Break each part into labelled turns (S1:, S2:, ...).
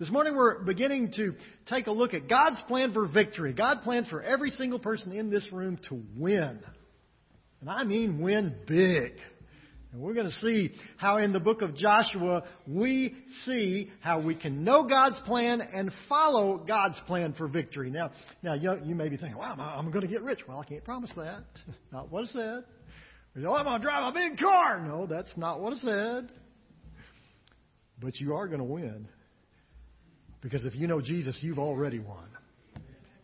S1: This morning we're beginning to take a look at God's plan for victory. God plans for every single person in this room to win. And I mean win big. And we're going to see how in the book of Joshua we see how we can know God's plan and follow God's plan for victory. Now, now you, you may be thinking, "Wow, I'm going to get rich." Well, I can't promise that. Not what it said. Oh, I'm going to drive a big car. No, that's not what it said. But you are going to win. Because if you know Jesus, you've already won.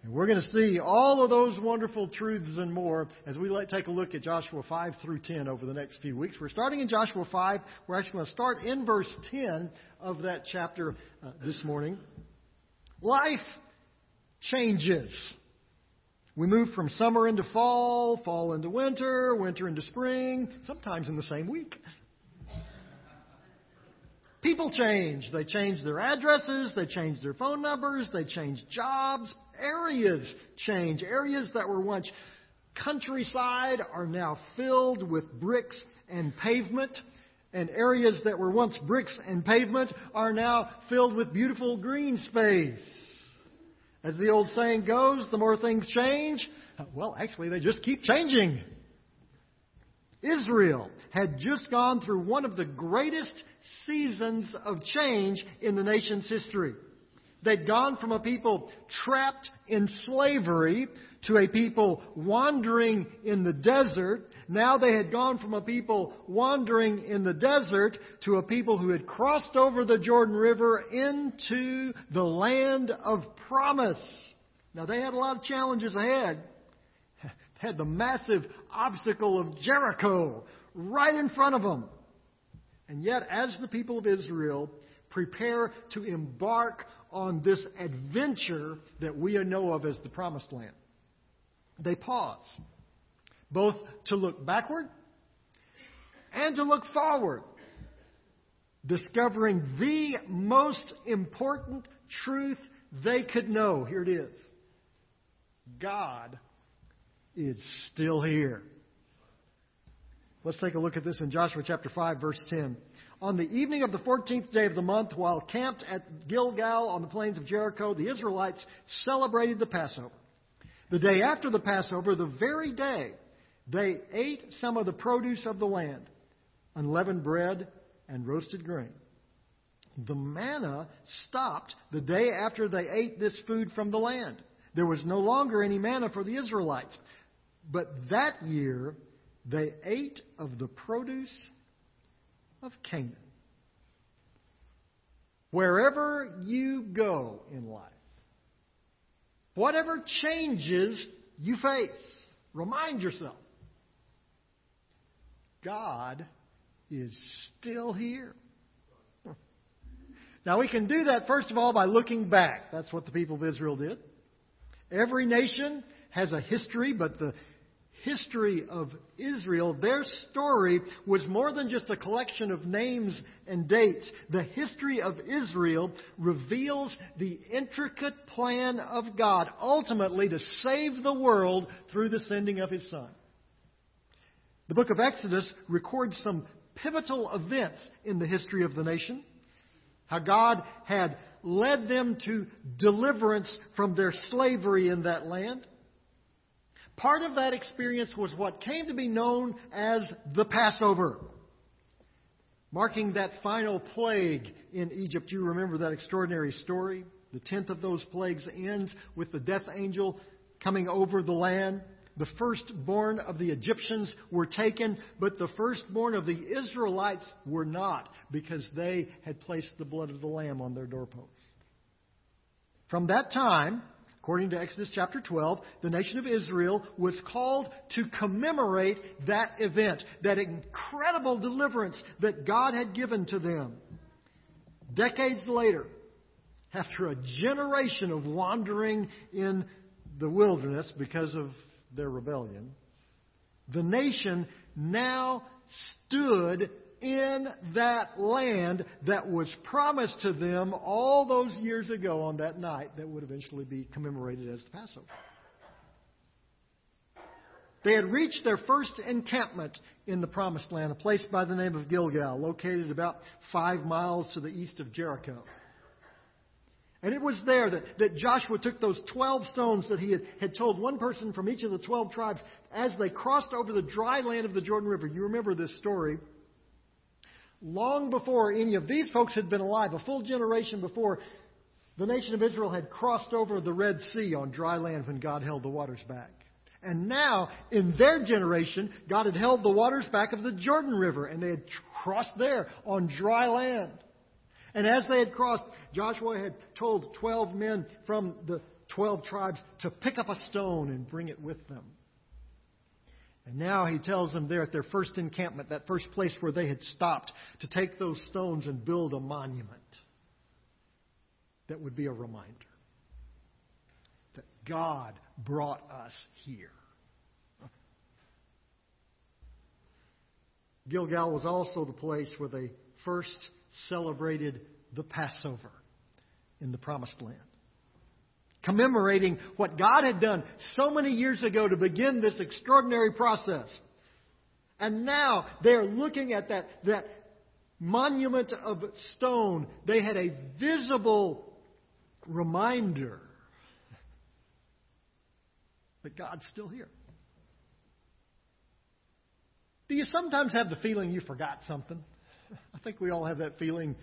S1: And we're going to see all of those wonderful truths and more as we take a look at Joshua 5 through 10 over the next few weeks. We're starting in Joshua 5. We're actually going to start in verse 10 of that chapter uh, this morning. Life changes. We move from summer into fall, fall into winter, winter into spring, sometimes in the same week. People change. They change their addresses, they change their phone numbers, they change jobs. Areas change. Areas that were once countryside are now filled with bricks and pavement. And areas that were once bricks and pavement are now filled with beautiful green space. As the old saying goes, the more things change, well, actually, they just keep changing. Israel had just gone through one of the greatest seasons of change in the nation's history. They'd gone from a people trapped in slavery to a people wandering in the desert. Now they had gone from a people wandering in the desert to a people who had crossed over the Jordan River into the land of promise. Now they had a lot of challenges ahead had the massive obstacle of Jericho right in front of them. And yet, as the people of Israel prepare to embark on this adventure that we know of as the Promised Land, they pause, both to look backward and to look forward, discovering the most important truth they could know. Here it is God is still here. Let's take a look at this in Joshua chapter 5, verse 10. On the evening of the 14th day of the month, while camped at Gilgal on the plains of Jericho, the Israelites celebrated the Passover. The day after the Passover, the very day, they ate some of the produce of the land, unleavened bread and roasted grain. The manna stopped the day after they ate this food from the land. There was no longer any manna for the Israelites. But that year they ate of the produce of Canaan. Wherever you go in life, whatever changes you face, remind yourself God is still here. Now, we can do that, first of all, by looking back. That's what the people of Israel did. Every nation has a history, but the history of Israel, their story was more than just a collection of names and dates. The history of Israel reveals the intricate plan of God, ultimately to save the world through the sending of His Son. The book of Exodus records some pivotal events in the history of the nation. How God had led them to deliverance from their slavery in that land. Part of that experience was what came to be known as the Passover, marking that final plague in Egypt. You remember that extraordinary story? The tenth of those plagues ends with the death angel coming over the land. The firstborn of the Egyptians were taken, but the firstborn of the Israelites were not, because they had placed the blood of the Lamb on their doorposts. From that time, According to Exodus chapter 12, the nation of Israel was called to commemorate that event, that incredible deliverance that God had given to them. Decades later, after a generation of wandering in the wilderness because of their rebellion, the nation now stood in that land that was promised to them all those years ago on that night that would eventually be commemorated as the Passover. They had reached their first encampment in the Promised Land, a place by the name of Gilgal, located about five miles to the east of Jericho. And it was there that, that Joshua took those 12 stones that he had, had told one person from each of the 12 tribes as they crossed over the dry land of the Jordan River. You remember this story. Long before any of these folks had been alive, a full generation before, the nation of Israel had crossed over the Red Sea on dry land when God held the waters back. And now, in their generation, God had held the waters back of the Jordan River, and they had crossed there on dry land. And as they had crossed, Joshua had told 12 men from the 12 tribes to pick up a stone and bring it with them. And now he tells them there at their first encampment, that first place where they had stopped, to take those stones and build a monument that would be a reminder that God brought us here. Gilgal was also the place where they first celebrated the Passover in the Promised Land. Commemorating what God had done so many years ago to begin this extraordinary process. And now they're looking at that, that monument of stone. They had a visible reminder that God's still here. Do you sometimes have the feeling you forgot something? I think we all have that feeling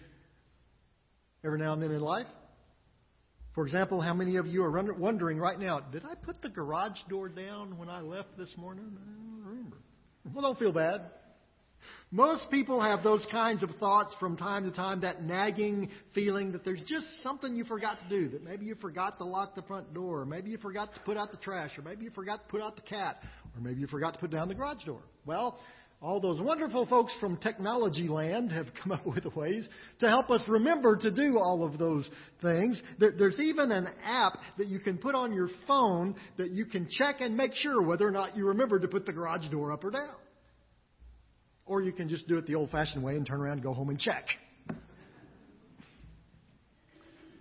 S1: every now and then in life. For example, how many of you are wondering right now, did I put the garage door down when I left this morning? I don't remember. Well, don't feel bad. Most people have those kinds of thoughts from time to time, that nagging feeling that there's just something you forgot to do, that maybe you forgot to lock the front door, or maybe you forgot to put out the trash, or maybe you forgot to put out the cat, or maybe you forgot to put down the garage door. Well, all those wonderful folks from technology land have come up with ways to help us remember to do all of those things. There's even an app that you can put on your phone that you can check and make sure whether or not you remember to put the garage door up or down. Or you can just do it the old fashioned way and turn around and go home and check.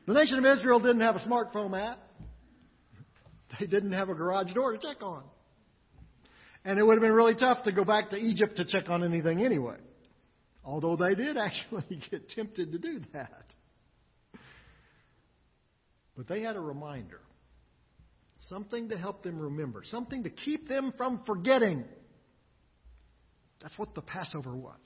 S1: The nation of Israel didn't have a smartphone app. They didn't have a garage door to check on. And it would have been really tough to go back to Egypt to check on anything anyway. Although they did actually get tempted to do that. But they had a reminder. Something to help them remember. Something to keep them from forgetting. That's what the Passover was.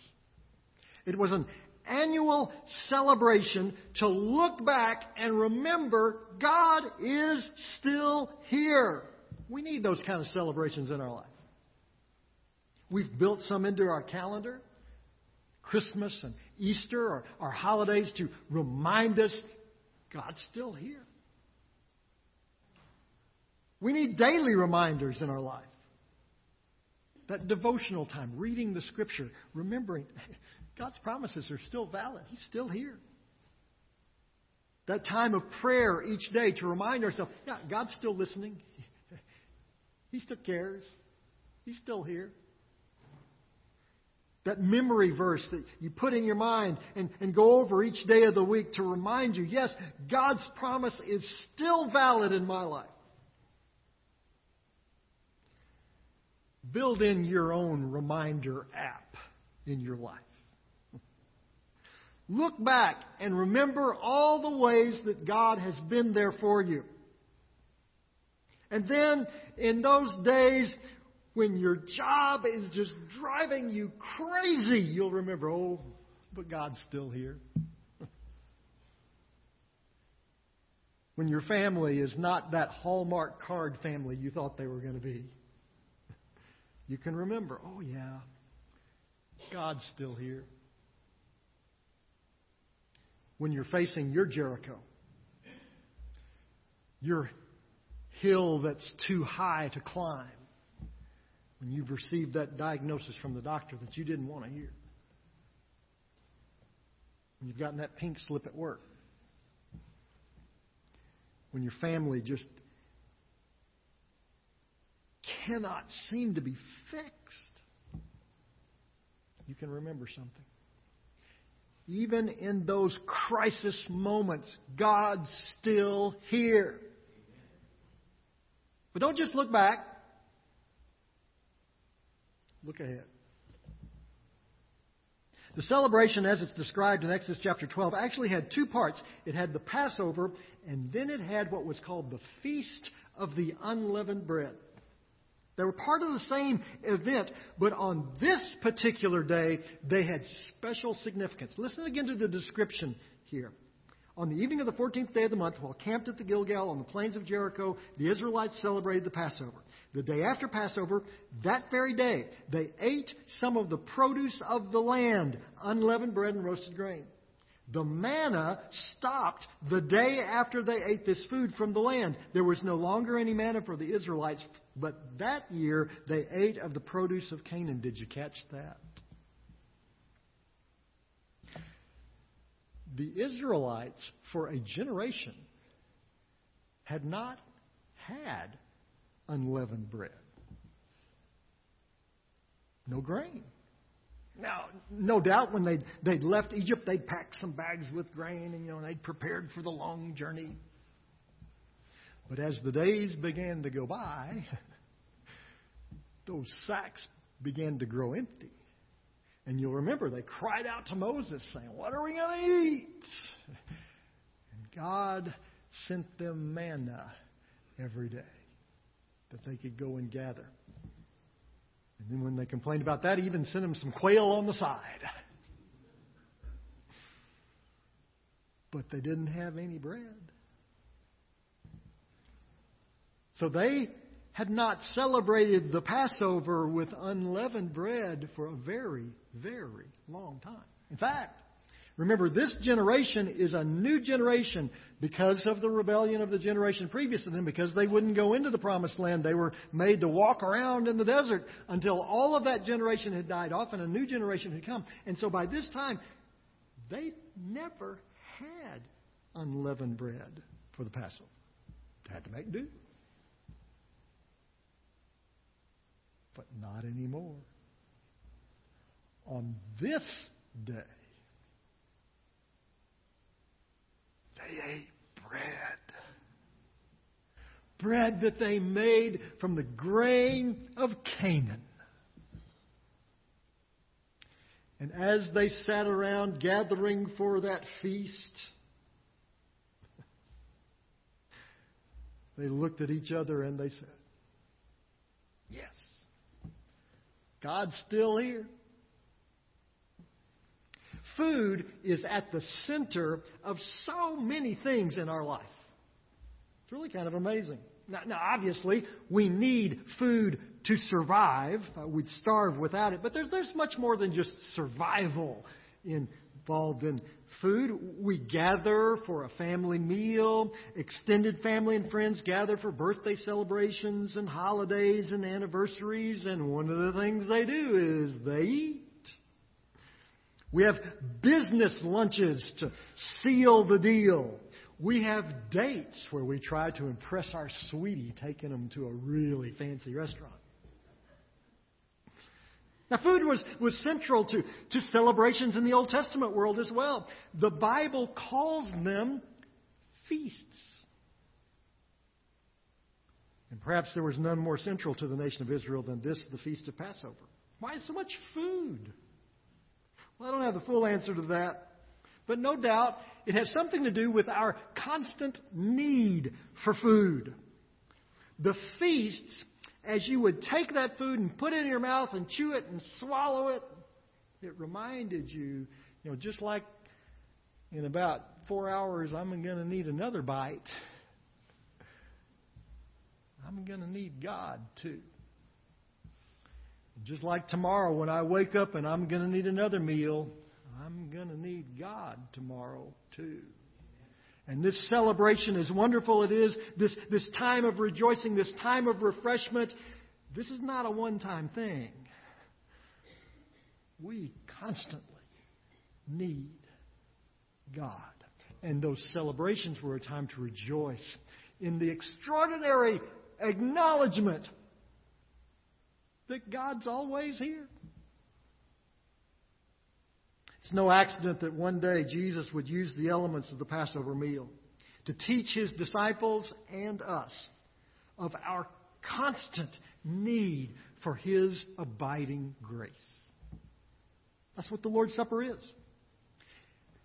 S1: It was an annual celebration to look back and remember God is still here. We need those kind of celebrations in our life. We've built some into our calendar. Christmas and Easter are, are holidays to remind us God's still here. We need daily reminders in our life. That devotional time, reading the scripture, remembering God's promises are still valid. He's still here. That time of prayer each day to remind ourselves, yeah, God's still listening. He still cares. He's still here that memory verse that you put in your mind and, and go over each day of the week to remind you, yes, God's promise is still valid in my life. Build in your own reminder app in your life. Look back and remember all the ways that God has been there for you. And then in those days when your job is just driving you crazy, you'll remember, oh, but God's still here. when your family is not that Hallmark card family you thought they were going to be, you can remember, oh, yeah, God's still here. When you're facing your Jericho, your hill that's too high to climb, when you've received that diagnosis from the doctor that you didn't want to hear. When you've gotten that pink slip at work. When your family just cannot seem to be fixed. You can remember something. Even in those crisis moments, God's still here. But don't just look back. Look ahead. The celebration, as it's described in Exodus chapter 12, actually had two parts. It had the Passover, and then it had what was called the Feast of the Unleavened Bread. They were part of the same event, but on this particular day, they had special significance. Listen again to the description here. On the evening of the 14th day of the month, while camped at the Gilgal on the plains of Jericho, the Israelites celebrated the Passover. The day after Passover, that very day, they ate some of the produce of the land, unleavened bread and roasted grain. The manna stopped the day after they ate this food from the land. There was no longer any manna for the Israelites, but that year they ate of the produce of Canaan. Did you catch that? The Israelites, for a generation, had not had unleavened bread. No grain. Now, no doubt when they'd, they'd left Egypt, they'd packed some bags with grain and, you know, they'd prepared for the long journey. But as the days began to go by, those sacks began to grow empty. And you'll remember they cried out to Moses saying, What are we going to eat? And God sent them manna every day that they could go and gather. And then when they complained about that, he even sent them some quail on the side. But they didn't have any bread. So they had not celebrated the Passover with unleavened bread for a very, very long time. In fact, Remember, this generation is a new generation because of the rebellion of the generation previous to them, because they wouldn't go into the promised land. They were made to walk around in the desert until all of that generation had died off and a new generation had come. And so by this time, they never had unleavened bread for the Passover. They had to make do. But not anymore. On this day, They ate bread. Bread that they made from the grain of Canaan. And as they sat around gathering for that feast, they looked at each other and they said, Yes, God's still here. Food is at the center of so many things in our life. It's really kind of amazing. Now, now obviously, we need food to survive. Uh, we'd starve without it. But there's, there's much more than just survival involved in food. We gather for a family meal. Extended family and friends gather for birthday celebrations and holidays and anniversaries. And one of the things they do is they eat. We have business lunches to seal the deal. We have dates where we try to impress our sweetie, taking them to a really fancy restaurant. Now, food was, was central to, to celebrations in the Old Testament world as well. The Bible calls them feasts. And perhaps there was none more central to the nation of Israel than this, the Feast of Passover. Why so much food? Well, I don't have the full answer to that. But no doubt it has something to do with our constant need for food. The feasts, as you would take that food and put it in your mouth and chew it and swallow it, it reminded you, you know, just like in about four hours I'm going to need another bite. I'm going to need God too. Just like tomorrow when I wake up and I'm going to need another meal, I'm going to need God tomorrow too. And this celebration, as wonderful it is, this, this time of rejoicing, this time of refreshment, this is not a one time thing. We constantly need God. And those celebrations were a time to rejoice in the extraordinary acknowledgement that God's always here. It's no accident that one day Jesus would use the elements of the Passover meal to teach his disciples and us of our constant need for his abiding grace. That's what the Lord's Supper is.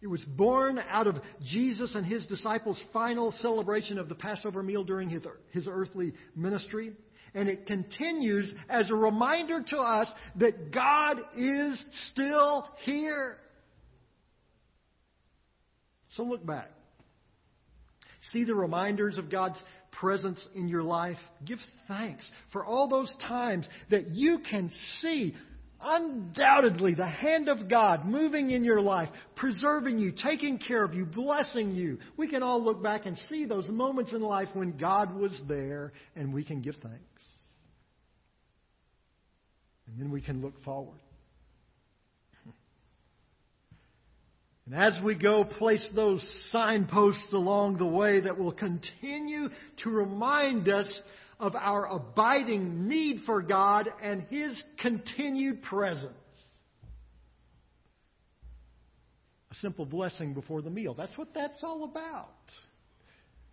S1: It was born out of Jesus and his disciples' final celebration of the Passover meal during his, his earthly ministry. And it continues as a reminder to us that God is still here. So look back. See the reminders of God's presence in your life. Give thanks for all those times that you can see undoubtedly the hand of God moving in your life, preserving you, taking care of you, blessing you. We can all look back and see those moments in life when God was there and we can give thanks. And then we can look forward. And as we go, place those signposts along the way that will continue to remind us of our abiding need for God and His continued presence. A simple blessing before the meal. That's what that's all about.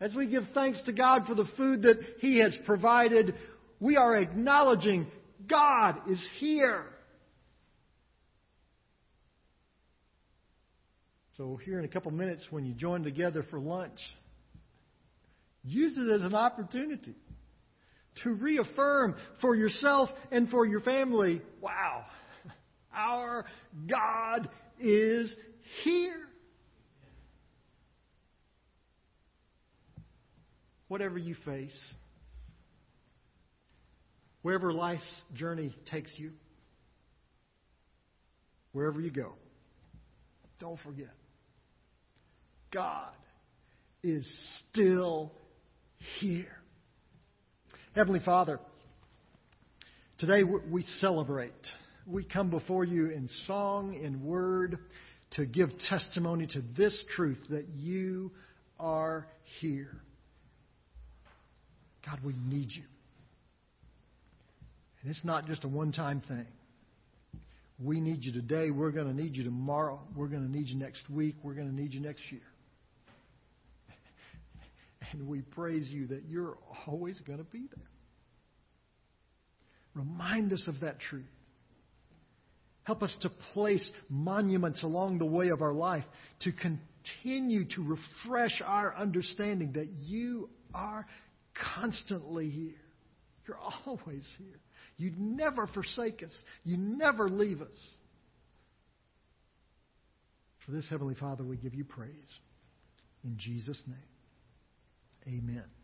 S1: As we give thanks to God for the food that He has provided, we are acknowledging God is here. So, here in a couple minutes, when you join together for lunch, use it as an opportunity to reaffirm for yourself and for your family wow, our God is here. Whatever you face, wherever life's journey takes you, wherever you go, don't forget God is still here. Heavenly Father, today we celebrate. We come before you in song, in word, to give testimony to this truth that you are here. God, we need you. And it's not just a one time thing. We need you today. We're going to need you tomorrow. We're going to need you next week. We're going to need you next year. And we praise you that you're always going to be there. Remind us of that truth. Help us to place monuments along the way of our life to continue to refresh our understanding that you are constantly here. You're always here. You never forsake us. You never leave us. For this, Heavenly Father, we give you praise. In Jesus' name. Amen.